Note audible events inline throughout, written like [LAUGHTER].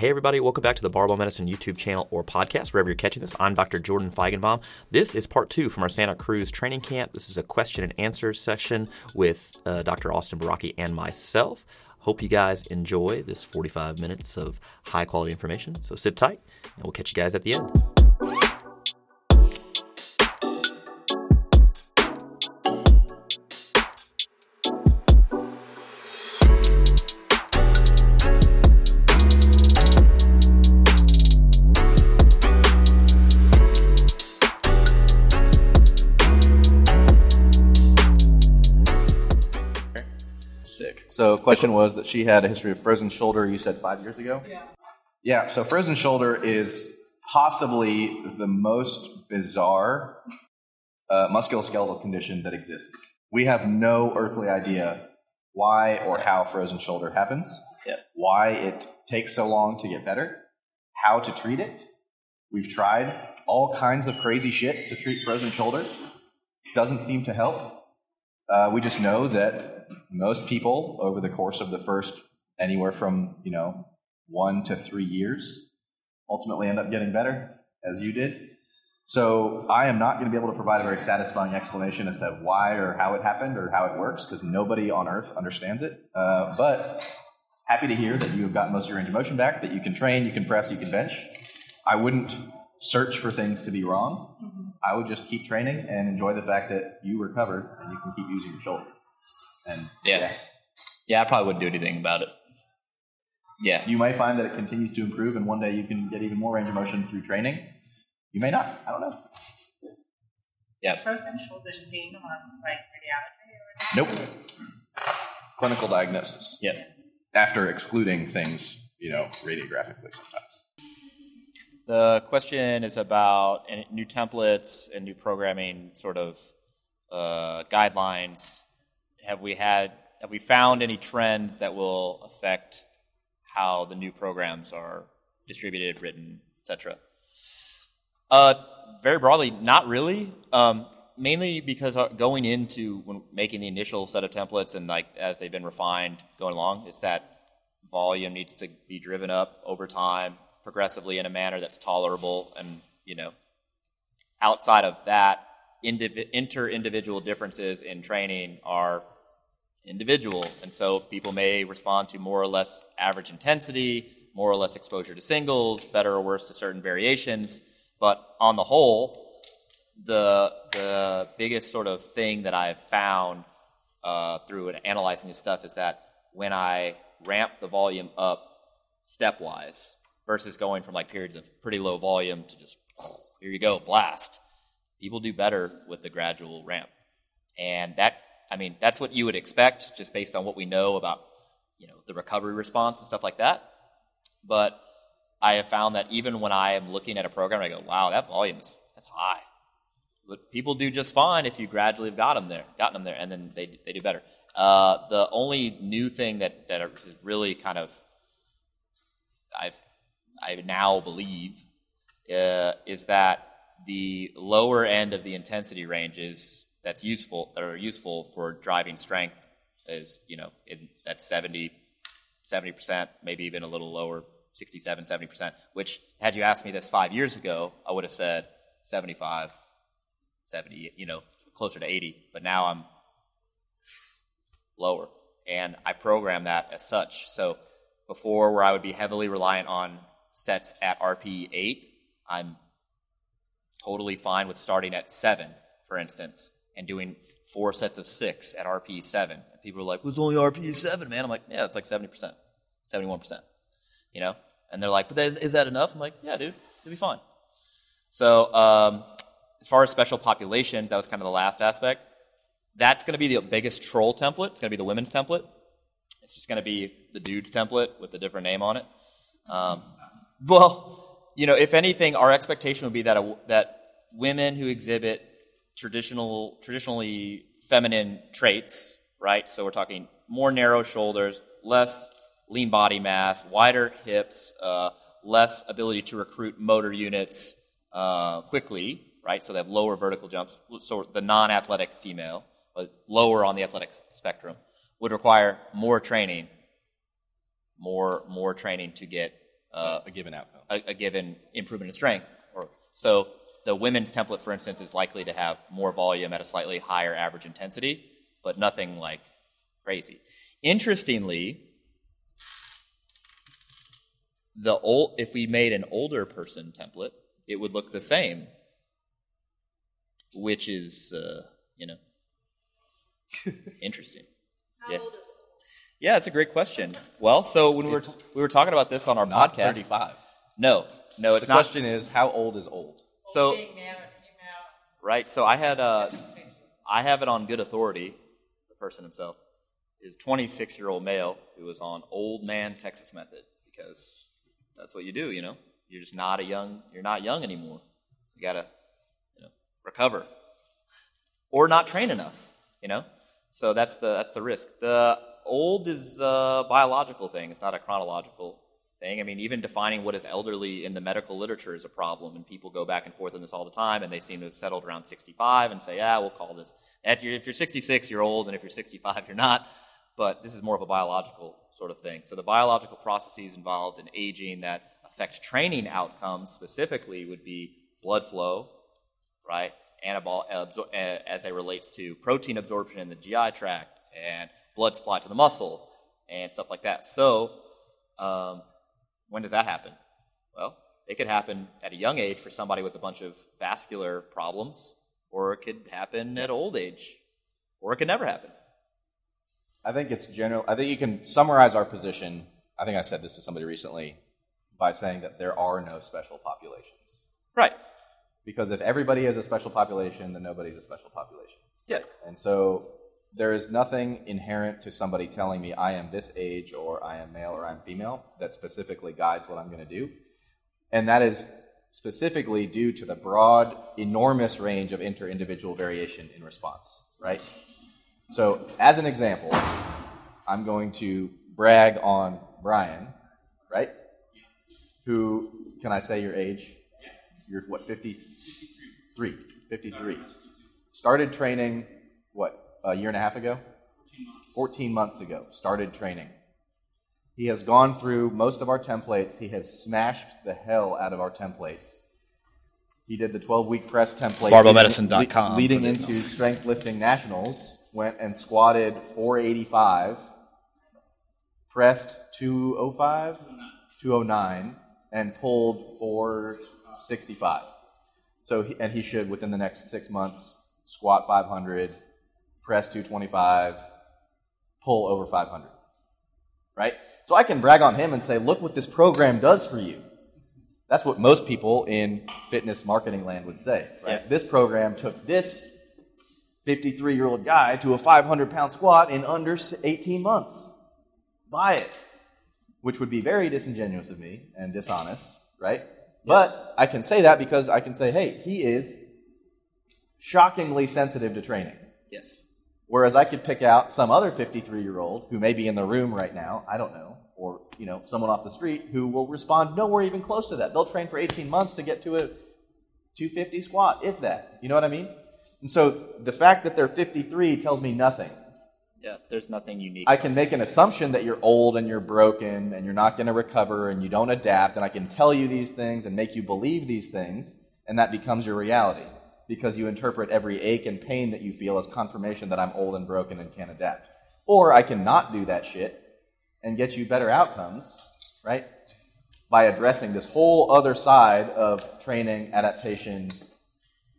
Hey, everybody, welcome back to the Barbell Medicine YouTube channel or podcast, wherever you're catching this. I'm Dr. Jordan Feigenbaum. This is part two from our Santa Cruz training camp. This is a question and answer session with uh, Dr. Austin Baraki and myself. Hope you guys enjoy this 45 minutes of high quality information. So sit tight, and we'll catch you guys at the end. So, the question was that she had a history of frozen shoulder. You said five years ago. Yeah. Yeah. So, frozen shoulder is possibly the most bizarre uh, musculoskeletal condition that exists. We have no earthly idea why or how frozen shoulder happens. Why it takes so long to get better. How to treat it. We've tried all kinds of crazy shit to treat frozen shoulder. Doesn't seem to help. Uh, we just know that most people over the course of the first anywhere from you know one to three years ultimately end up getting better, as you did. So I am not going to be able to provide a very satisfying explanation as to why or how it happened or how it works because nobody on earth understands it. Uh, but happy to hear that you have gotten most of your range of motion back, that you can train, you can press, you can bench. I wouldn't search for things to be wrong. I would just keep training and enjoy the fact that you recovered and you can keep using your shoulder. And Yeah. Yeah, I probably wouldn't do anything about it. Yeah. you might find that it continues to improve, and one day you can get even more range of motion through training. You may not. I don't know. Yeah. Is frozen shoulder seen on like radiography or Nope. Mm. Clinical diagnosis. Yeah. After excluding things, you know, radiographically sometimes. The question is about new templates and new programming sort of uh, guidelines. Have we had have we found any trends that will affect how the new programs are distributed, written, etc.? Uh, very broadly, not really. Um, mainly because uh, going into making the initial set of templates and like as they've been refined going along, it's that volume needs to be driven up over time, progressively in a manner that's tolerable, and you know, outside of that, indiv- inter-individual differences in training are individual, and so people may respond to more or less average intensity, more or less exposure to singles, better or worse to certain variations. But on the whole, the the biggest sort of thing that I've found uh, through analyzing this stuff is that when I ramp the volume up stepwise versus going from like periods of pretty low volume to just [SNIFFS] here you go blast, people do better with the gradual ramp, and that I mean that's what you would expect just based on what we know about you know the recovery response and stuff like that. But I have found that even when I am looking at a program, I go, wow, that volume is that's high. But people do just fine if you gradually have got them there, gotten them there, and then they, they do better. Uh, the only new thing that, that is really kind of I've I now believe uh, is that the lower end of the intensity ranges that's useful that are useful for driving strength is you know in that 70 percent, maybe even a little lower, 67, 70 percent. Which had you asked me this five years ago, I would have said 75, 70, you know, closer to 80. But now I'm lower, and I program that as such. So before, where I would be heavily reliant on sets at RPE eight, I'm totally fine with starting at seven, for instance, and doing four sets of six at RPE seven. And people are like, "What's only RPE seven, man?" I'm like, "Yeah, it's like seventy percent, seventy-one percent." You know, and they're like, "But is, is that enough?" I'm like, "Yeah, dude, it'll be fine." So, um, as far as special populations, that was kind of the last aspect. That's going to be the biggest troll template. It's going to be the women's template. It's just going to be the dude's template with a different name on it. Um, well, you know, if anything, our expectation would be that a, that women who exhibit traditional, traditionally feminine traits, right? So we're talking more narrow shoulders, less lean body mass, wider hips, uh, less ability to recruit motor units uh, quickly, right? So they have lower vertical jumps. So the non-athletic female, but lower on the athletic spectrum, would require more training, more more training to get uh, a given outcome. a, a given improvement in strength. Or so the women's template, for instance, is likely to have more volume at a slightly higher average intensity, but nothing like crazy. Interestingly, the old if we made an older person template, it would look the same, which is uh, you know [LAUGHS] interesting. How Yeah. Old is it? Yeah, it's a great question. Well, so when we were we were talking about this on our Not podcast, 35. no, no, it's The not. question is, how old is old? So Being male or female? right, so I had uh, I have it on good authority. The person himself is 26 year old male who was on old man Texas method because that's what you do. You know, you're just not a young. You're not young anymore. You gotta you know, recover or not train enough. You know, so that's the that's the risk. The old is a biological thing. It's not a chronological thing. I mean, even defining what is elderly in the medical literature is a problem, and people go back and forth on this all the time, and they seem to have settled around 65 and say, yeah, we'll call this. If you're, if you're 66, you're old, and if you're 65, you're not. But this is more of a biological sort of thing. So the biological processes involved in aging that affect training outcomes specifically would be blood flow, right? Anabol- uh, as it relates to protein absorption in the GI tract and blood supply to the muscle and stuff like that. So, um, when does that happen? Well, it could happen at a young age for somebody with a bunch of vascular problems, or it could happen at old age, or it could never happen. I think it's general. I think you can summarize our position. I think I said this to somebody recently by saying that there are no special populations. Right. Because if everybody is a special population, then nobody's a special population. Yeah. And so there is nothing inherent to somebody telling me I am this age or I am male or I'm female that specifically guides what I'm going to do. And that is specifically due to the broad, enormous range of inter individual variation in response, right? So, as an example, I'm going to brag on Brian, right? Who, can I say your age? You're what, 53? 53. Started training, a year and a half ago? 14 months ago. Started training. He has gone through most of our templates. He has smashed the hell out of our templates. He did the 12 week press template. Barbellmedicine.com. Leading into strength lifting nationals, went and squatted 485, pressed 205, 209, and pulled 465. So, he, and he should within the next six months squat 500, press 225, pull over 500. Right? So I can brag on him and say, look what this program does for you. That's what most people in fitness marketing land would say. Right? Yeah. This program took this 53 year old guy to a 500 pound squat in under 18 months. Buy it. Which would be very disingenuous of me and dishonest, right? But I can say that because I can say, hey, he is shockingly sensitive to training. Yes. Whereas I could pick out some other 53 year old who may be in the room right now, I don't know, or you know, someone off the street who will respond nowhere even close to that. They'll train for 18 months to get to a 250 squat, if that. You know what I mean? And so the fact that they're 53 tells me nothing. Yeah. There's nothing unique. I can make an assumption that you're old and you're broken and you're not going to recover and you don't adapt, and I can tell you these things and make you believe these things, and that becomes your reality because you interpret every ache and pain that you feel as confirmation that I'm old and broken and can't adapt. Or I can not do that shit and get you better outcomes, right? By addressing this whole other side of training, adaptation,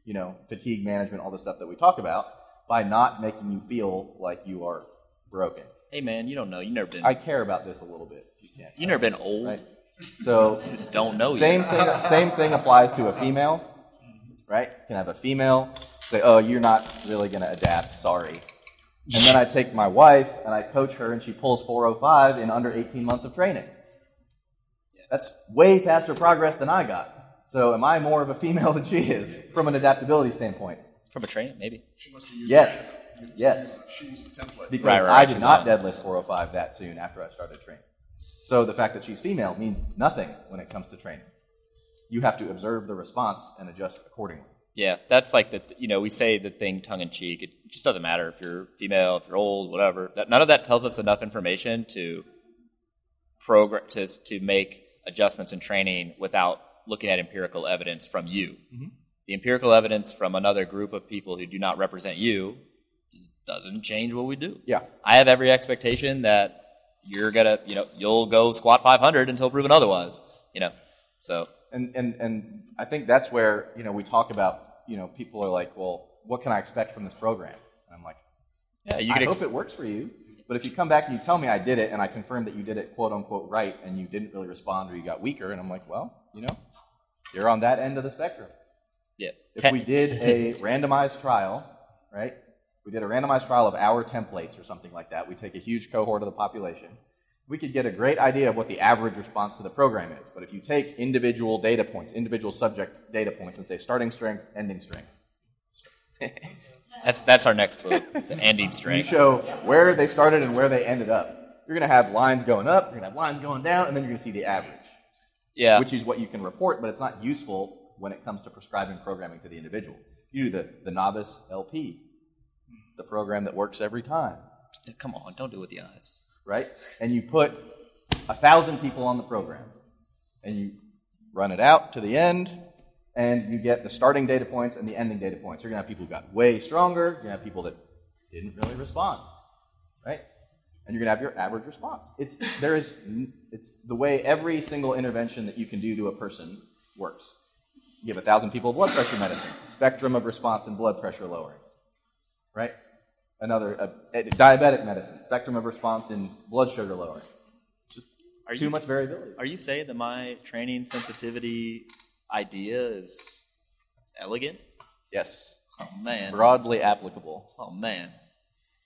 you know, fatigue management, all the stuff that we talk about, by not making you feel like you are broken. hey man, you don't know. You never been. I care about this a little bit. You can't. you never been old. Right. So [LAUGHS] just don't know same yet. thing. Same thing applies to a female, right? Can have a female say, "Oh, you're not really going to adapt. Sorry." And then I take my wife and I coach her, and she pulls 405 in under 18 months of training. That's way faster progress than I got. So, am I more of a female [LAUGHS] than she is from an adaptability standpoint? From a training, maybe. She must have used Yes. that. Yes. She used the template. because Right, right, I did not on. deadlift 405 that soon after I started training. So the fact that she's female means nothing when it comes to training. You have to observe the response and adjust accordingly. Yeah, that's like the you know we say the thing tongue in cheek. It just doesn't matter if you're female, if you're old, whatever. That, none of that tells us enough information to program to to make adjustments in training without looking at empirical evidence from you. Mm-hmm. The empirical evidence from another group of people who do not represent you doesn't change what we do. Yeah. I have every expectation that you're gonna, you know, you'll go squat 500 until proven otherwise. You know, so And, and, and I think that's where, you know, we talk about, you know, people are like, well, what can I expect from this program? And I'm like, yeah, you I can. hope it works for you. But if you come back and you tell me I did it and I confirm that you did it quote unquote right and you didn't really respond or you got weaker, and I'm like, well, you know, you're on that end of the spectrum. yeah. If we did [LAUGHS] a randomized trial, right? If we did a randomized trial of our templates or something like that, we take a huge cohort of the population. We could get a great idea of what the average response to the program is. But if you take individual data points, individual subject data points, and say starting strength, ending strength, [LAUGHS] that's that's our next book. It's an ending strength. you show where they started and where they ended up. You're going to have lines going up, you're going to have lines going down, and then you're going to see the average, Yeah. which is what you can report, but it's not useful when it comes to prescribing programming to the individual. You do the, the novice LP, the program that works every time, Come on, don't do it with the eyes. Right? And you put a thousand people on the program, and you run it out to the end, and you get the starting data points and the ending data points. You're to have people who got way stronger, you're to have people that didn't really respond, right? And you're to have your average response. It's, there is, it's the way every single intervention that you can do to a person works. You give a thousand people blood pressure medicine, spectrum of response in blood pressure lowering, right? Another uh, diabetic medicine, spectrum of response in blood sugar lowering. Just Are too you- much variability. Are you saying that my training sensitivity idea is elegant? Yes, Oh man. broadly applicable. Oh man.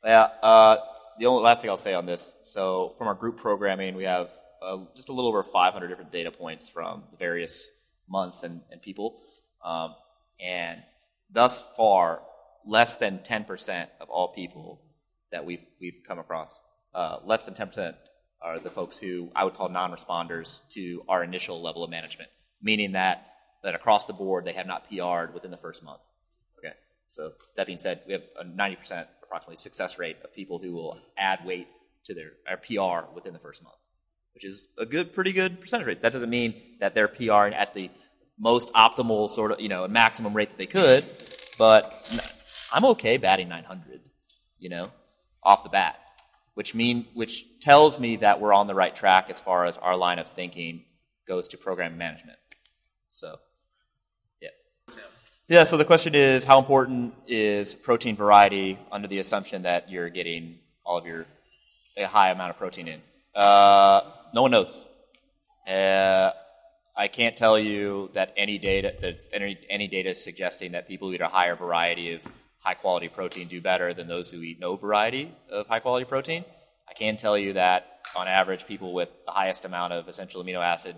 Yeah. Uh, the only last thing I'll say on this. So from our group programming, we have uh, just a little over 500 different data points from the various months and, and people, um, and thus far, less than 10% of all people that we've we've come across, uh, less than 10% are the folks who I would call non-responders to our initial level of management, meaning that that across the board they have not PR'd within the first month. Okay. So that being said, we have a 90% approximately success rate of people who will add weight to their, PR within the first month, which is a good, pretty good percentage rate. That doesn't mean that they're PRing at the most optimal sort of, you know, maximum rate that they could, but I'm okay batting 900, you know, off the bat, which mean, which tells me that we're on the right track as far as our line of thinking goes to program management. So, yeah. Yeah, so the question is how important is protein variety under the assumption that you're getting all of your a high amount of protein in? Uh, no one knows. Uh, I can't tell you that any data that any, any data is suggesting that people eat a higher variety of high quality protein do better than those who eat no variety of high quality protein. I can tell you that on average, people with the highest amount of essential amino acid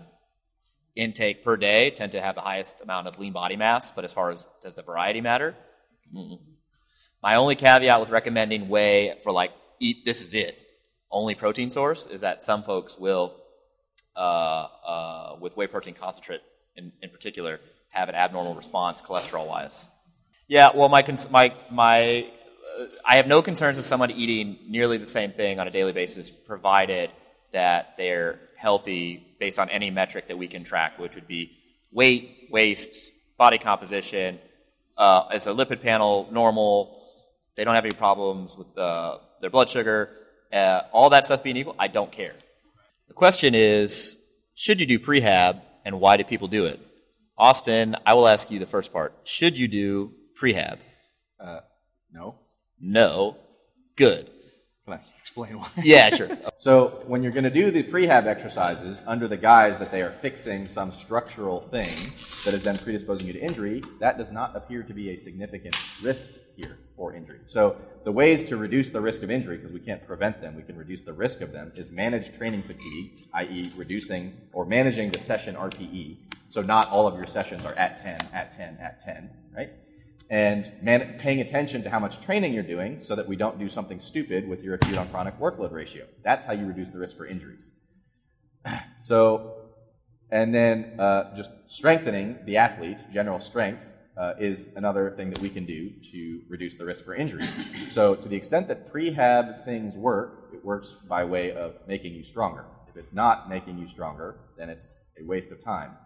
intake per day tend to have the highest amount of lean body mass, but as far as does the variety matter? Mm-mm. My only caveat with recommending whey for like eat this is it only protein source is that some folks will uh, uh, with whey protein concentrate in, in particular have an abnormal response cholesterol wise. Yeah, well, my cons- my my uh, I have no concerns with someone eating nearly the same thing on a daily basis, provided that they're healthy based on any metric that we can track, which would be weight, waist, body composition. Uh, is their lipid panel normal? They don't have any problems with uh, their blood sugar. Uh, all that stuff being equal, I don't care. The question is, should you do prehab, and why do people do it? Austin, I will ask you the first part. Should you do prehab? Uh, no. No. Good. Can I explain why? [LAUGHS] Yeah, sure. [LAUGHS] So when you're going to do the prehab exercises under the guise that they are fixing some structural thing that is then predisposing you to injury, that does not appear to be a significant risk here for injury. So the ways to reduce the risk of injury, because we can't prevent them, we can reduce the risk of them, is manage training fatigue, i.e. reducing or managing the session RPE. So not all of your sessions are at 10, at 10, at 10, right? And man- paying attention to how much training you're doing so that we don't do something stupid with your acute on chronic workload ratio. That's how you reduce the risk for injuries. [CLEARS THROAT] So, and then uh, just strengthening the athlete, general strength, uh, is another thing that we can do to reduce the risk for injury. [CLEARS THROAT] So, to the extent that prehab things work, it works by way of making you stronger. If it's not making you stronger, then it's a waste of time.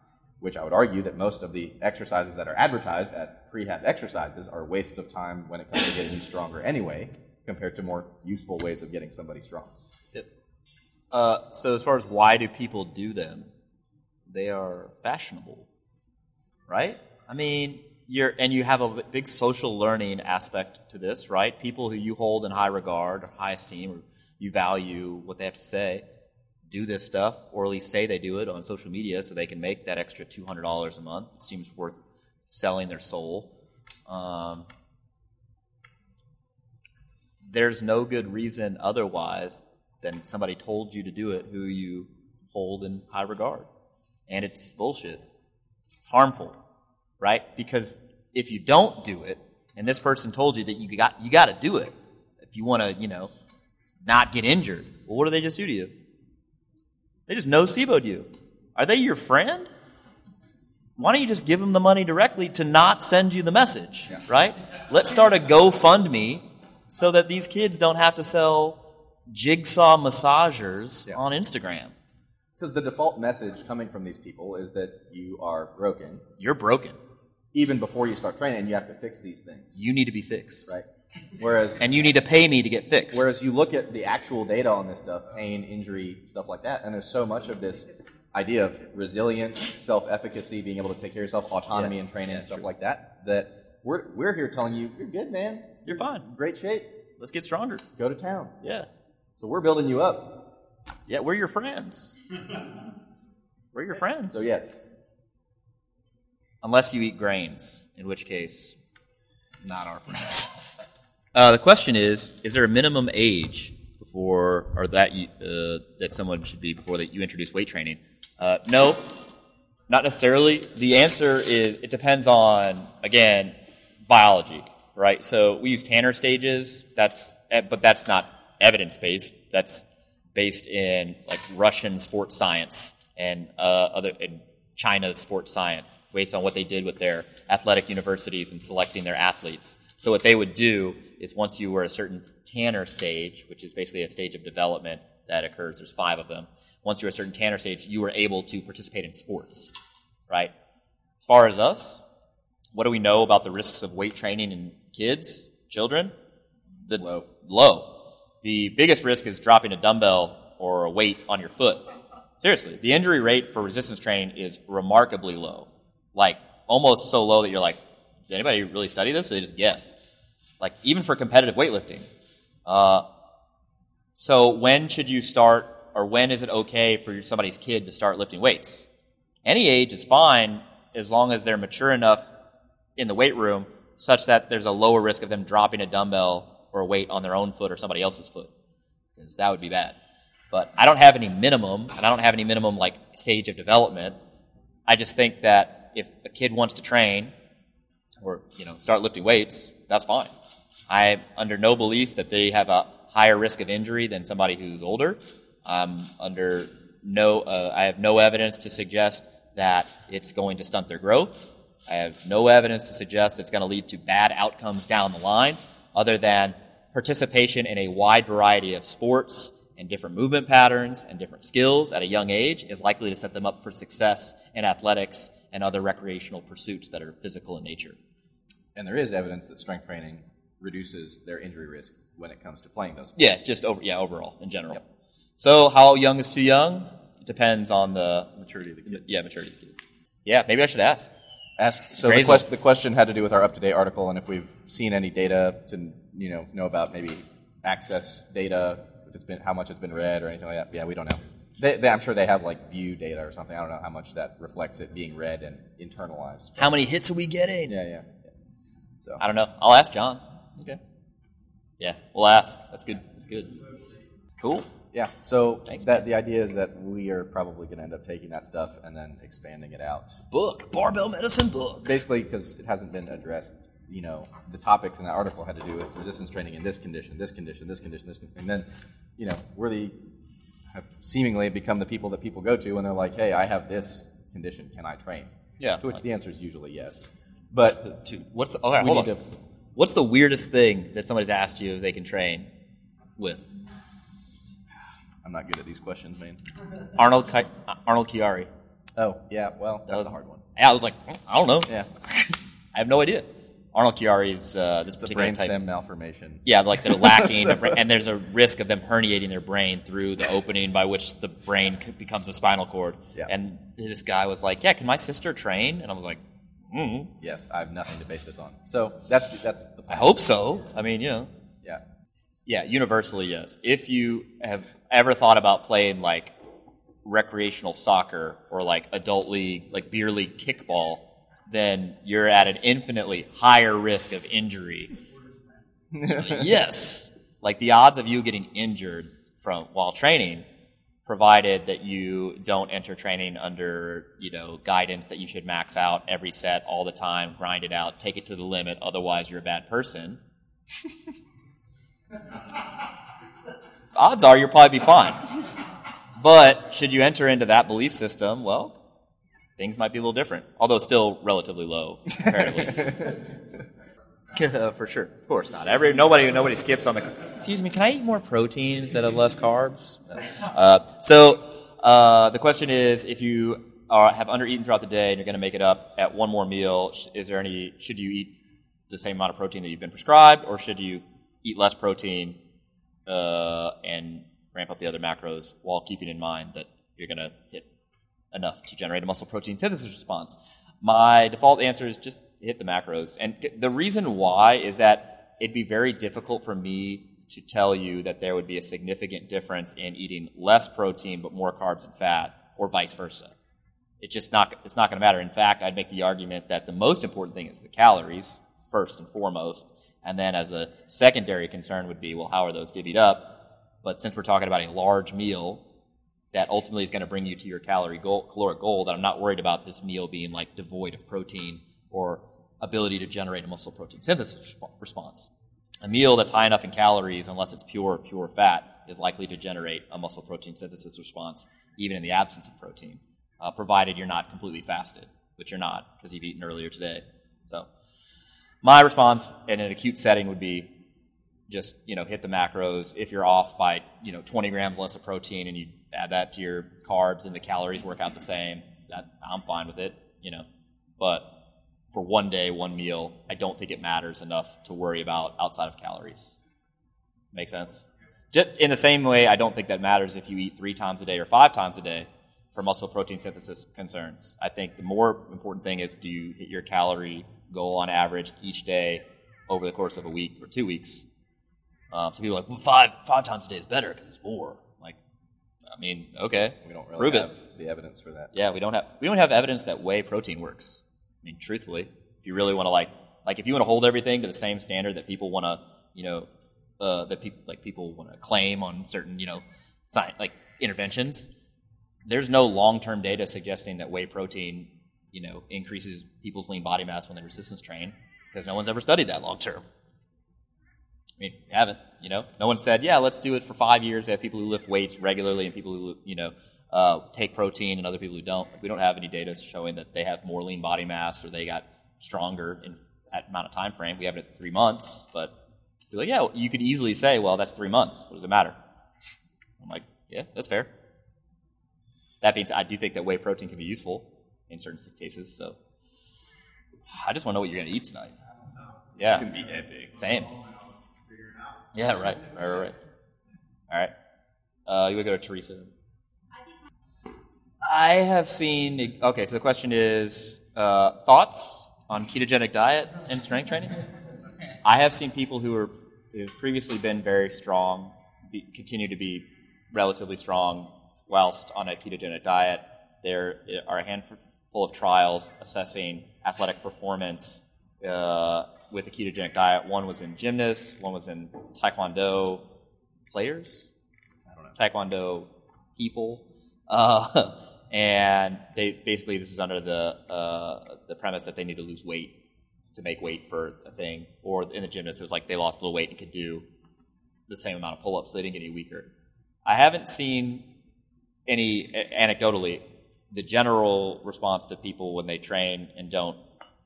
Which I would argue that most of the exercises that are advertised as prehab exercises are wastes of time when it comes to getting you stronger anyway, compared to more useful ways of getting somebody strong. Yep. Uh, so as far as why do people do them, they are fashionable, right? I mean, you're and you have a big social learning aspect to this, right? People who you hold in high regard, or high esteem, or you value what they have to say, do this stuff, or at least say they do it on social media, so they can make that extra two hundred dollars a month. It seems worth selling their soul. Um, there's no good reason otherwise than somebody told you to do it who you hold in high regard. And it's bullshit. It's harmful, right? Because if you don't do it, and this person told you that you got you got to do it if you want to, you know, not get injured. Well, what do they just do to you? They just noceboed you. Are they your friend? Why don't you just give them the money directly to not send you the message, right? Let's start a GoFundMe so that these kids don't have to sell jigsaw massagers Yeah. on Instagram. Because the default message coming from these people is that you are broken, You're broken. even before you start training, and you have to fix these things, You need to be fixed. right? Whereas, And you need to pay me to get fixed. whereas you look at the actual data on this stuff, pain, injury, stuff like that, and there's so much of this idea of resilience, self-efficacy, being able to take care of yourself, autonomy Yeah. and training Yeah, and stuff true. like that, that we're, we're here telling you, you're good, man. You're fine. Great shape. Let's get stronger. Go to town. Yeah. So we're building you up. Yeah, we're your friends. [LAUGHS] we're your friends. So yes, Unless you eat grains, in which case, not our friends. Uh, the question is: Is there a minimum age before, or that you, uh, that someone should be before that you introduce weight training? Uh, no, not necessarily. The answer is it depends on again biology, right? So we use Tanner stages. That's eh, but that's not evidence based. That's based in like Russian sports science and uh, other and China's sports science, based on what they did with their athletic universities and selecting their athletes. So what they would do is once you were a certain Tanner stage, which is basically a stage of development that occurs, there's five of them. Once you're a certain Tanner stage, you were able to participate in sports, right? As far as us, what do we know about the risks of weight training in kids, children? The Low. Low. The biggest risk is dropping a dumbbell or a weight on your foot. Seriously, the injury rate for resistance training is remarkably low. Like almost so low that you're like, did anybody really study this? Or they just guess. Like even for competitive weightlifting. Uh, so when should you start, or when is it okay for somebody's kid to start lifting weights? Any age is fine as long as they're mature enough in the weight room such that there's a lower risk of them dropping a dumbbell or a weight on their own foot or somebody else's foot. Because that would be bad. But I don't have any minimum, and I don't have any minimum like stage of development. I just think that if a kid wants to train or, you know, start lifting weights, that's fine. I'm under no belief that they have a higher risk of injury than somebody who's older. I'm under no, uh, I have no evidence to suggest that it's going to stunt their growth. I have no evidence to suggest it's going to lead to bad outcomes down the line, other than participation in a wide variety of sports and different movement patterns and different skills at a young age is likely to set them up for success in athletics and other recreational pursuits that are physical in nature. and there is evidence that strength training reduces their injury risk when it comes to playing those. Yeah, just over yeah, overall in general. So how young is too young? It depends on the maturity of the kid. yeah maturity of the kid. Yeah, maybe I should ask. Ask. So the, Grazel. quest, the question had to do with our UpToDate article, and if we've seen any data to you know know about maybe access data, if it's been how much it's been read or anything like that. Yeah, we don't know. They, they, I'm sure they have like view data or something. I don't know how much that reflects it being read and internalized. How many hits are we getting? Yeah, yeah. yeah. So I don't know. I'll ask John. Okay. Yeah, we'll ask. That's good. That's good. Cool. Yeah. So Thanks, that the idea is that we are probably going to end up taking that stuff and then expanding it out. Book barbell medicine book. Basically, because it hasn't been addressed. You know, the topics in that article had to do with resistance training in this condition, this condition, this condition, this, condition. and then, you know, we're the have seemingly become the people that people go to when they're like, "Hey, I have this condition. Can I train?" Yeah. To which the answer is usually yes. But Two. What's the, okay? we Hold need on. to. What's the weirdest thing that somebody's asked you if they can train with? I'm not good at these questions, man. Arnold Ki- Arnold Chiari. Oh, yeah, well, that's was- a hard one. Yeah, I was like, I don't know. Yeah. [LAUGHS] I have no idea. Arnold Chiari's uh, this It's a particular type. brainstem malformation. Yeah, like they're [LAUGHS] lacking, a bra- and there's a risk of them herniating their brain through the opening by which the brain becomes a spinal cord. Yeah. And this guy was like, "Yeah, can my sister train?" And I was like, mm, Yes, I have nothing to base this on. So that's that's the "I hope so." I mean, you know, Yeah. yeah, universally yes. If you have ever thought about playing like recreational soccer or like adult league, like beer league kickball, then you're at an infinitely higher risk of injury. [LAUGHS] yes, like the odds of you getting injured from while training, provided that you don't enter training under you know guidance that you should max out every set all the time, grind it out, take it to the limit. Otherwise, you're a bad person. odds are you'll probably be fine. But should you enter into that belief system, well, things might be a little different, although still relatively low comparatively. [LAUGHS] [LAUGHS] For sure, of course not. Every nobody nobody skips on the. Excuse me, can I eat more protein instead of less carbs? Uh, so uh, the question is, if you are, have undereaten throughout the day and you're going to make it up at one more meal, is there any? Should you eat the same amount of protein that you've been prescribed, or should you eat less protein uh, and ramp up the other macros while keeping in mind that you're going to hit enough to generate a muscle protein synthesis response? My default answer is just hit the macros. And the reason why is that it'd be very difficult for me to tell you that there would be a significant difference in eating less protein but more carbs and fat or vice versa. It's just not, it's not going to matter. In fact, I'd make the argument that the most important thing is the calories, first and foremost. And then as a secondary concern would be, well, how are those divvied up? But since we're talking about a large meal that ultimately is going to bring you to your calorie goal, caloric goal, that I'm not worried about this meal being like devoid of protein or ability to generate a muscle protein synthesis response. A meal that's high enough in calories, unless it's pure, pure fat, is likely to generate a muscle protein synthesis response, even in the absence of protein, uh, provided you're not completely fasted, which you're not because you've eaten earlier today. So, my response in an acute setting would be just you know hit the macros. If you're off by you know 20 grams less of protein and you add that to your carbs and the calories work out the same, that I'm fine with it. You know, but for one day, one meal, I don't think it matters enough to worry about outside of calories. Make sense? Just in the same way, I don't think that matters if you eat three times a day or five times a day for muscle protein synthesis concerns. I think the more important thing is do you hit your calorie goal on average each day over the course of a week or two weeks? Um, so people are like, well, five five times a day is better because it's more. Like, I mean, okay, We don't really prove have it. the evidence for that. Yeah, we don't have we don't have evidence that whey protein works. I mean, truthfully, if you really want to like like if you want to hold everything to the same standard that people want to, you know, uh, that people like people want to claim on certain, you know, science, like interventions, there's no long-term data suggesting that whey protein, you know, increases people's lean body mass when they resistance train because no one's ever studied that long term. I mean, haven't, you know. No one said, yeah, let's do it for five years. We have people who lift weights regularly and people who, you know, uh, take protein and other people who don't. We don't have any data showing that they have more lean body mass or they got stronger in that amount of time frame. We have it at three months, but you're like, yeah, you could easily say, well, that's three months. What does it matter? I'm like, yeah, that's fair. That means I do think that whey protein can be useful in certain cases. So I just want to know what you're going to eat tonight. Yeah, it can be epic. same. Yeah, right, right, right. right. All right. Uh, you would go to Teresa. I have seen. Okay, so the question is uh, thoughts on ketogenic diet and strength training. I have seen people who are who've previously been very strong be, continue to be relatively strong whilst on a ketogenic diet. There are a handful of trials assessing athletic performance uh, with a ketogenic diet. One was in gymnasts, one was in taekwondo players, I don't know. taekwondo people, uh, and they basically this is under the uh, the premise that they need to lose weight to make weight for a thing. Or in the gymnast, it was like they lost a little weight and could do the same amount of pull-ups, so they didn't get any weaker. I haven't seen any anecdotally the general response to people when they train and don't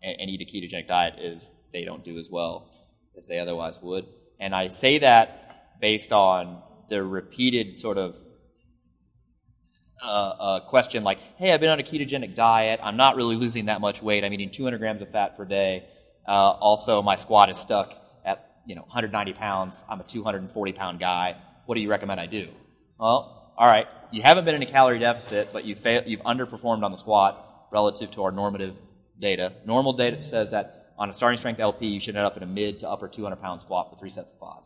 and, and eat a ketogenic diet is they don't do as well as they otherwise would. And I say that based on the repeated sort of uh, a question like, "Hey, I've been on a ketogenic diet. I'm not really losing that much weight. I'm eating 200 grams of fat per day. Uh, also, my squat is stuck at you know 190 pounds. I'm a 240 pound guy. What do you recommend I do?" Well, all right. You haven't been in a calorie deficit, but you fail, you've underperformed on the squat relative to our normative data. Normal data says that on a starting strength LP, you should end up in a mid to upper 200 pound squat for three sets of five.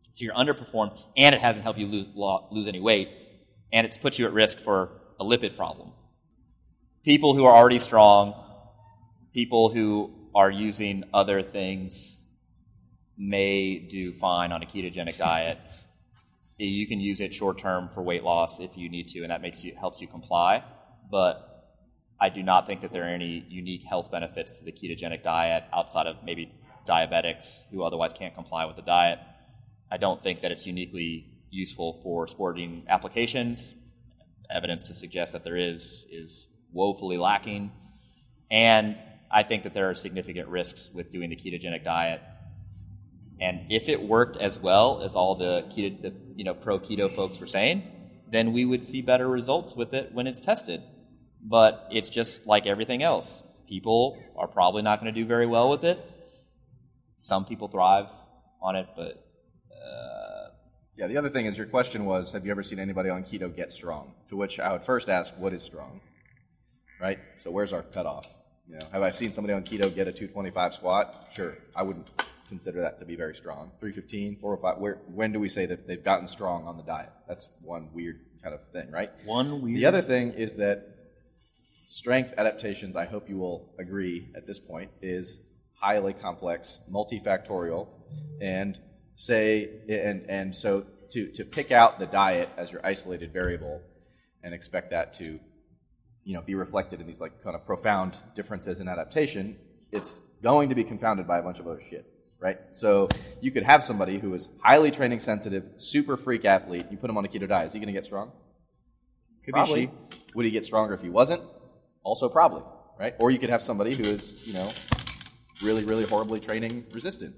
So you're underperformed, and it hasn't helped you lose, lose any weight, and it's put you at risk for a lipid problem. People who are already strong, people who are using other things may do fine on a ketogenic diet. You can use it short term for weight loss if you need to, and that makes you helps you comply. But I do not think that there are any unique health benefits to the ketogenic diet outside of maybe diabetics who otherwise can't comply with the diet. I don't think that it's uniquely useful for sporting applications. Evidence to suggest that there is is woefully lacking. And I think that there are significant risks with doing the ketogenic diet. And if it worked as well as all the keto, the, you know, pro keto folks were saying, then we would see better results with it when it's tested. But it's just like everything else. People are probably not going to do very well with it. Some people thrive on it, but Yeah, the other thing is your question was Have you ever seen anybody on keto get strong? To which I would first ask, What is strong? Right? So where's our cutoff? You know, have I seen somebody on keto get a 225 squat? Sure. I wouldn't consider that to be very strong. 315, 405, where, when do we say that they've gotten strong on the diet? That's one weird kind of thing, right? one weird. The other thing is that strength adaptations, I hope you will agree at this point, is highly complex, multifactorial, and say and and so to to pick out the diet as your isolated variable and expect that to you know be reflected in these like kind of profound differences in adaptation, it's going to be confounded by a bunch of other shit. Right? So you could have somebody who is highly training sensitive, super freak athlete, you put him on a keto diet, is he gonna get strong? Could Probably. be Would he get stronger if he wasn't? Also, probably, right? Or you could have somebody who is, you know, really, really horribly training resistant.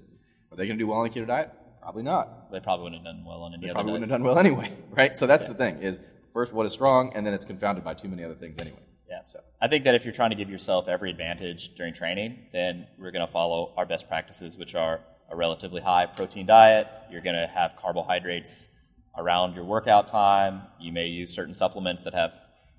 Are they going to do well on a keto diet? Probably not. They probably wouldn't have done well on any They other probably diet. wouldn't have done well anyway, [LAUGHS] right? So that's the thing: is first what is strong, and then it's confounded by too many other things anyway. Yeah. So I think that if you're trying to give yourself every advantage during training, then we're going to follow our best practices, which are a relatively high protein diet. You're going to have carbohydrates around your workout time. You may use certain supplements that have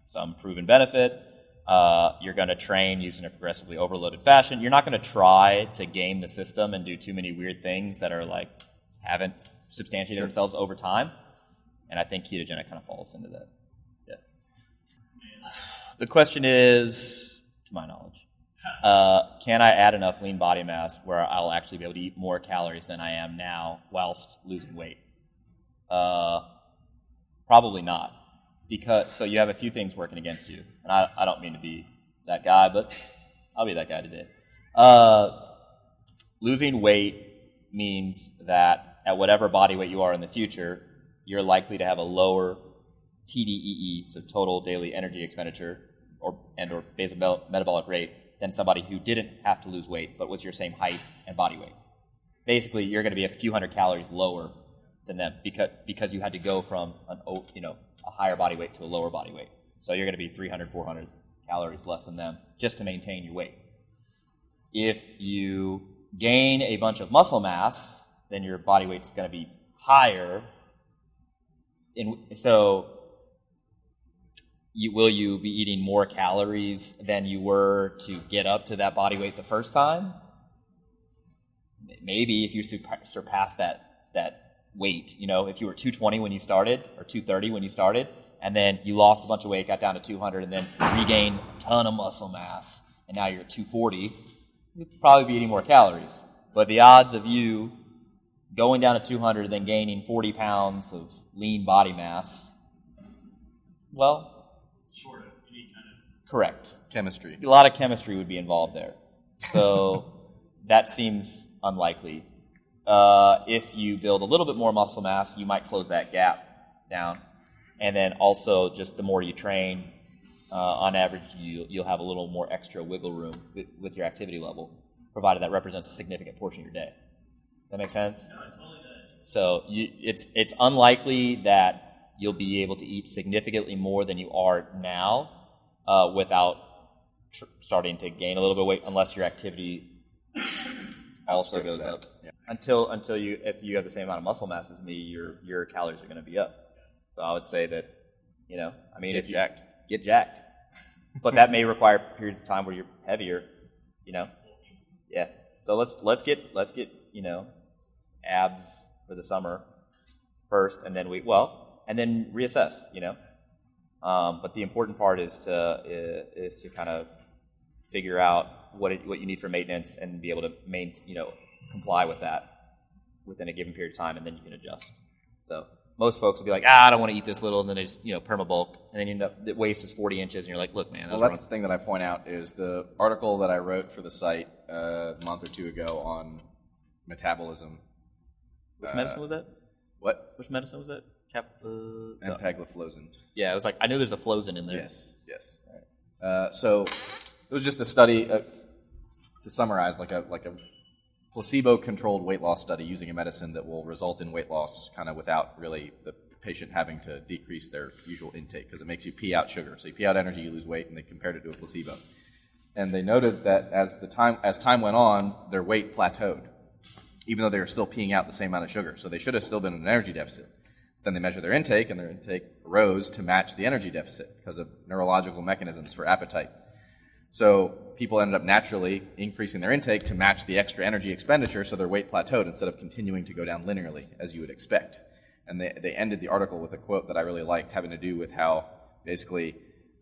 some proven benefit. Uh, you're going to train using a progressively overloaded fashion. You're not going to try to game the system and do too many weird things that are like haven't substantiated themselves over time. And I think ketogenic kind of falls into that. Yeah. The question is, to my knowledge, uh, can I add enough lean body mass where I'll actually be able to eat more calories than I am now whilst losing weight? Uh, probably not, because so you have a few things working against you, and I, I don't mean to be that guy, but I'll be that guy today. Uh, losing weight means that at whatever body weight you are in the future, you're likely to have a lower TDEE, so total daily energy expenditure, or and or basal mel- metabolic rate, than somebody who didn't have to lose weight but was your same height and body weight. Basically, you're going to be a few hundred calories lower than them because because you had to go from an you know a higher body weight to a lower body weight. So you're going to be 300, 400 calories less than them just to maintain your weight. If you gain a bunch of muscle mass, then your body weight's going to be higher. In, so you, will you be eating more calories than you were to get up to that body weight the first time? Maybe if you surpass that that weight, you know, if you were 220 when you started or 230 when you started, and then you lost a bunch of weight, got down to 200, and then regained a ton of muscle mass, and now you're at 240, you'd probably be eating more calories. But the odds of you going down to 200 then gaining 40 pounds of lean body mass, well, short of any kind of correct. chemistry. A lot of chemistry would be involved there. So [LAUGHS] that seems unlikely. Uh, if you build a little bit more muscle mass, you might close that gap down. And then also, just the more you train, uh, on average, you, you'll have a little more extra wiggle room with, with your activity level, provided that represents a significant portion of your day. That make sense? no, it totally does. So you, it's it's unlikely that you'll be able to eat significantly more than you are now uh, without tr- starting to gain a little bit of weight, unless your activity also goes that. up. Until until you if you have the same amount of muscle mass as me, your your calories are going to be up. So I would say that you know, I mean, Get if you jacked. get jacked, but that may require periods of time where you're heavier. You know, yeah. So let's let's get let's get you know abs for the summer first, and then we well, and then reassess. You know, um, but the important part is to is, is to kind of figure out what it, what you need for maintenance and be able to main you know comply with that within a given period of time, and then you can adjust. So most folks will be like, ah, I don't want to eat this little, and then they just you know permabulk, and then you end up the waist is forty inches, and you're like, look, man, Well, that's that's the thing that I point out is the article that I wrote for the site uh, a month or two ago on metabolism. Which medicine was that? What? Which medicine was that? Cap. Uh, And dapagliflozin. yeah, it was like I knew there's a flozin in there. Yes, yes. Uh, so it was just a study uh, to summarize, like a like a placebo-controlled weight loss study using a medicine that will result in weight loss, kind of without really the patient having to decrease their usual intake because it makes you pee out sugar. So you pee out energy, you lose weight, and they compared it to a placebo. And they noted that as the time as time went on, their weight plateaued, even though they were still peeing out the same amount of sugar. So they should have still been in an energy deficit. Then they measure their intake, and their intake rose to match the energy deficit because of neurological mechanisms for appetite. So people ended up naturally increasing their intake to match the extra energy expenditure, so their weight plateaued instead of continuing to go down linearly as you would expect. And they, they ended the article with a quote that I really liked, having to do with how basically,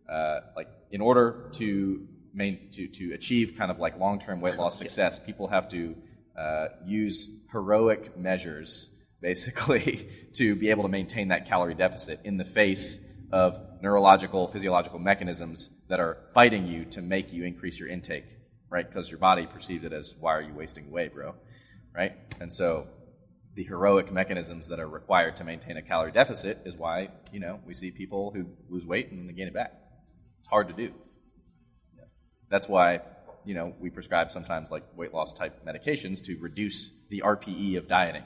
uh, like, in order to main, to to achieve kind of like long term weight loss success, people have to uh, use heroic measures [LAUGHS] basically to be able to maintain that calorie deficit in the face of neurological, physiological mechanisms that are fighting you to make you increase your intake, right? Because your body perceives it as, why are you wasting away, bro? Right? And so the heroic mechanisms that are required to maintain a calorie deficit is why, you know, we see people who lose weight and they gain it back. It's hard to do. That's why, you know, we prescribe sometimes like weight loss type medications to reduce the RPE of dieting,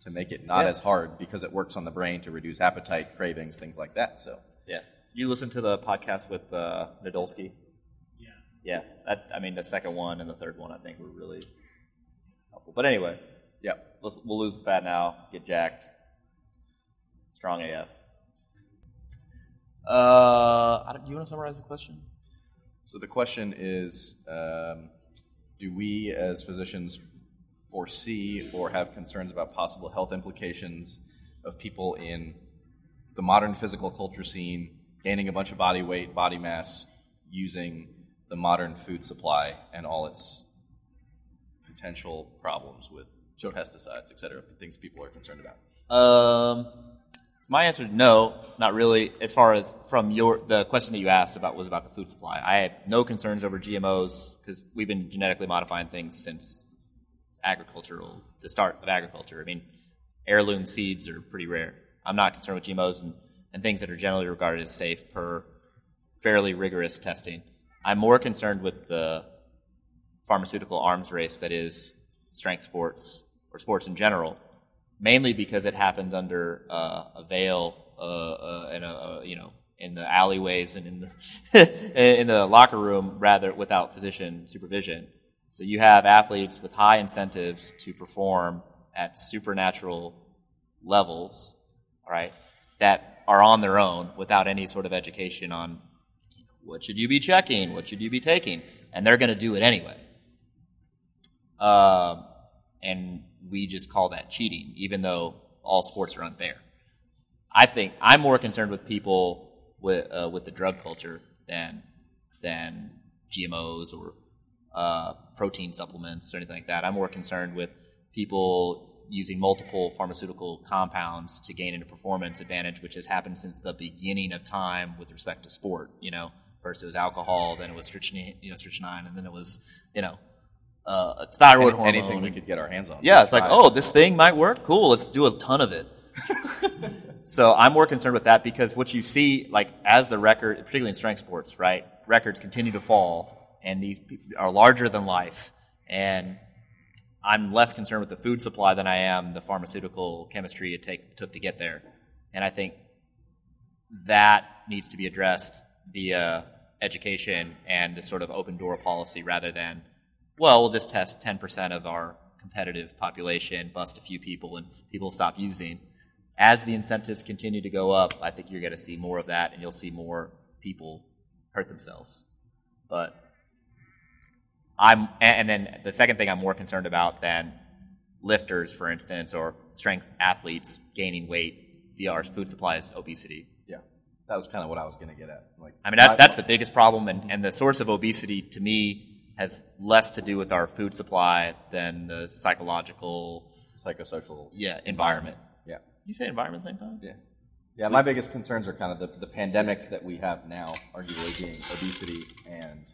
to make it not Yeah. as hard because it works on the brain to reduce appetite, cravings, things like that. So, Yeah. You listen to the podcast with uh, Nadolsky? Yeah. Yeah. That, I mean, the second one and the third one, I think, were really helpful. But anyway, yeah. let's, we'll lose the fat now, get jacked. Strong AF. Uh, I don't- do you want to summarize the question? So the question is um, Do we as physicians foresee or have concerns about possible health implications of people in the modern physical culture scene gaining a bunch of body weight, body mass, using the modern food supply and all its potential problems with pesticides, et cetera, things people are concerned about? Um, so my answer is no, not really. As far as from your the question that you asked about was about the food supply. I have no concerns over GMOs because we've been genetically modifying things since agricultural the start of agriculture. I mean, heirloom seeds are pretty rare. I'm not concerned with GMOs and, and things that are generally regarded as safe per fairly rigorous testing. I'm more concerned with the pharmaceutical arms race that is strength sports or sports in general, mainly because it happens under uh, a veil uh, uh, in a, uh, you know in the alleyways and in the [LAUGHS] in the locker room rather without physician supervision. So you have athletes with high incentives to perform at supernatural levels, right? that are on their own without any sort of education on what should you be checking, what should you be taking, and they're going to do it anyway. Um, and we just call that cheating, even though all sports are unfair. I think I'm more concerned with people with uh, with the drug culture than than GMOs or uh, protein supplements or anything like that. I'm more concerned with people using multiple pharmaceutical compounds to gain a performance advantage, which has happened since the beginning of time with respect to sport. You know, first it was alcohol, then it was strychnine, you know, strychnine, and then it was you know uh, thyroid Any- hormone. anything we could get our hands on. Yeah, it's like, oh, this thing might work. Cool, let's do a ton of it. [LAUGHS] so I'm more concerned with that because what you see, like as the record, particularly in strength sports, right? Records continue to fall, and these are larger than life. And I'm less concerned with the food supply than I am the pharmaceutical chemistry it take, took to get there. And I think that needs to be addressed via education and this sort of open door policy rather than, well, we'll just test 10% of our competitive population, bust a few people, and people stop using. As the incentives continue to go up, I think you're going to see more of that, and you'll see more people hurt themselves. But I'm, and then the second thing I'm more concerned about than lifters, for instance, or strength athletes gaining weight via our food supply is obesity. Yeah, that was kind of what I was going to get at. Like, I mean, that, that's the biggest problem, and, and the source of obesity to me has less to do with our food supply than the psychological, psychosocial. yeah, environment. Yeah. You say environment same time? Yeah. Yeah, my biggest concerns are kind of the, the pandemics that we have now, arguably being obesity and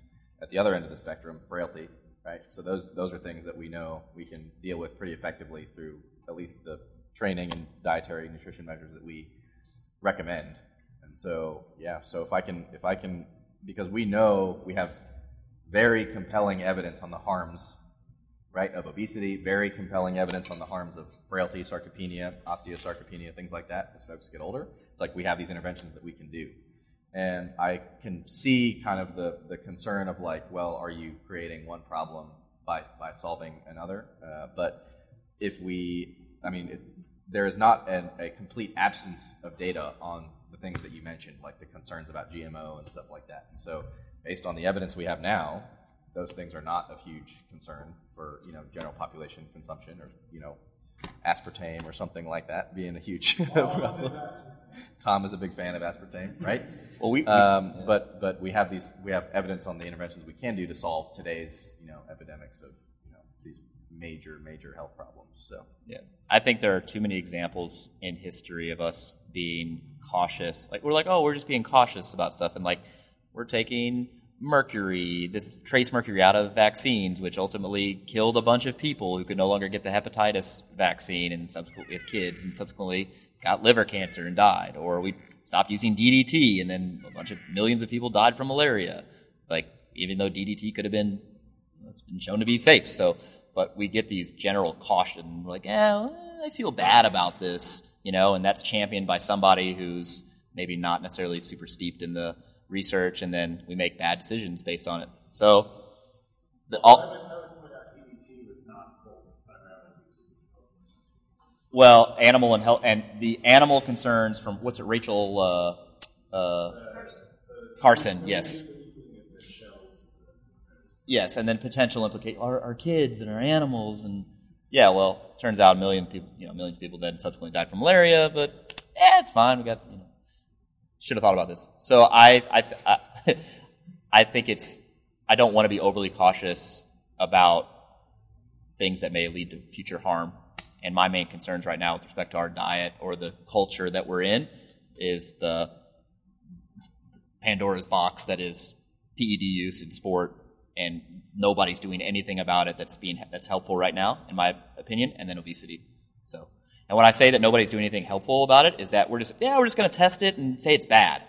at the other end of the spectrum, frailty, right? So those those are things that we know we can deal with pretty effectively through at least the training and dietary nutrition measures that we recommend. And so, yeah, so if I can if I can because we know we have very compelling evidence on the harms right, of obesity, very compelling evidence on the harms of frailty, sarcopenia, osteosarcopenia, things like that as folks get older. It's like we have these interventions that we can do. And I can see kind of the, the concern of like, well, are you creating one problem by, by solving another? Uh, but if we, I mean, it, there is not an, a complete absence of data on the things that you mentioned, like the concerns about GMO and stuff like that. And so, based on the evidence we have now, those things are not of huge concern for you know general population consumption or you know aspartame or something like that being a huge [LAUGHS] problem. Tom is a big fan of aspartame, right? [LAUGHS] Well, we, we- Um, But but we have these we have evidence on the interventions we can do to solve today's you know epidemics of you know these major major health problems. So Yeah. I think there are too many examples in history of us being cautious. Like we're like, oh, we're just being cautious about stuff, and like we're taking mercury, this trace mercury out of vaccines, which ultimately killed a bunch of people who could no longer get the hepatitis vaccine, and subsequently with kids, and subsequently got liver cancer and died. Or we stopped using DDT, and then a bunch of millions of people died from malaria. Like even though DDT could have been it's been shown to be safe. So, but we get these general caution, like, eh, I feel bad about this, you know, and that's championed by somebody who's maybe not necessarily super steeped in the research, and then we make bad decisions based on it. So, the, all, well, animal and health, and the animal concerns from what's it, Rachel uh, uh, Carson, yes. Yes, and then potential implicate our, our kids and our animals, and yeah, well, turns out a million people, you know, millions of people then subsequently died from malaria, but yeah, it's fine. We got, you know, should have thought about this. So I, I, I, [LAUGHS] I think it's, I don't want to be overly cautious about things that may lead to future harm. And my main concerns right now with respect to our diet or the culture that we're in is the Pandora's box that is PED use in sport, and nobody's doing anything about it that's being that's helpful right now, in my opinion. And then obesity. So, and when I say that nobody's doing anything helpful about it, is that we're just yeah we're just going to test it and say it's bad.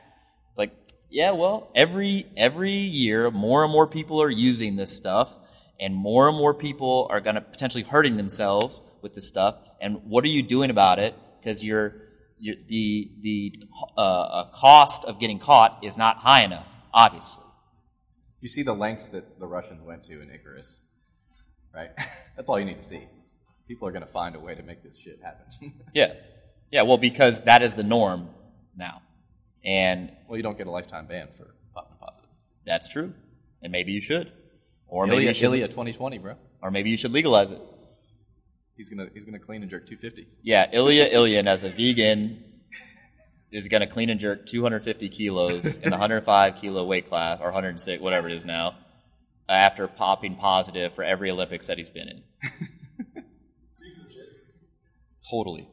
It's like yeah, well every every year more and more people are using this stuff, and more and more people are going to potentially hurting themselves with this stuff. And what are you doing about it? Because you're, you're the the uh, uh, cost of getting caught is not high enough, obviously. you see the lengths that the Russians went to in Icarus, right? [LAUGHS] That's all you need to see. People are going to find a way to make this shit happen. [LAUGHS] Yeah, yeah. Well, because that is the norm now, and well, you don't get a lifetime ban for popping positive. that's true. And maybe you should, or maybe Ilya, you should, Ilya 2020, bro. or maybe you should legalize it. He's gonna he's gonna clean and jerk 250. Yeah, Ilya Ilyin as a vegan is going to clean and jerk 250 kilos [LAUGHS] in the 105 kilo weight class, or 106, whatever it is now, after popping positive for every Olympics that he's been in. [LAUGHS] totally.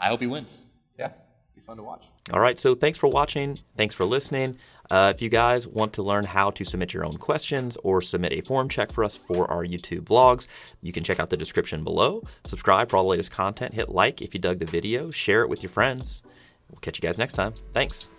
I hope he wins. Yeah, be fun to watch. All right, so thanks for watching. Thanks for listening. Uh, if you guys want to learn how to submit your own questions or submit a form check for us for our YouTube vlogs, you can check out the description below. Subscribe for all the latest content. Hit like if you dug the video. Share it with your friends. We'll catch you guys next time. Thanks.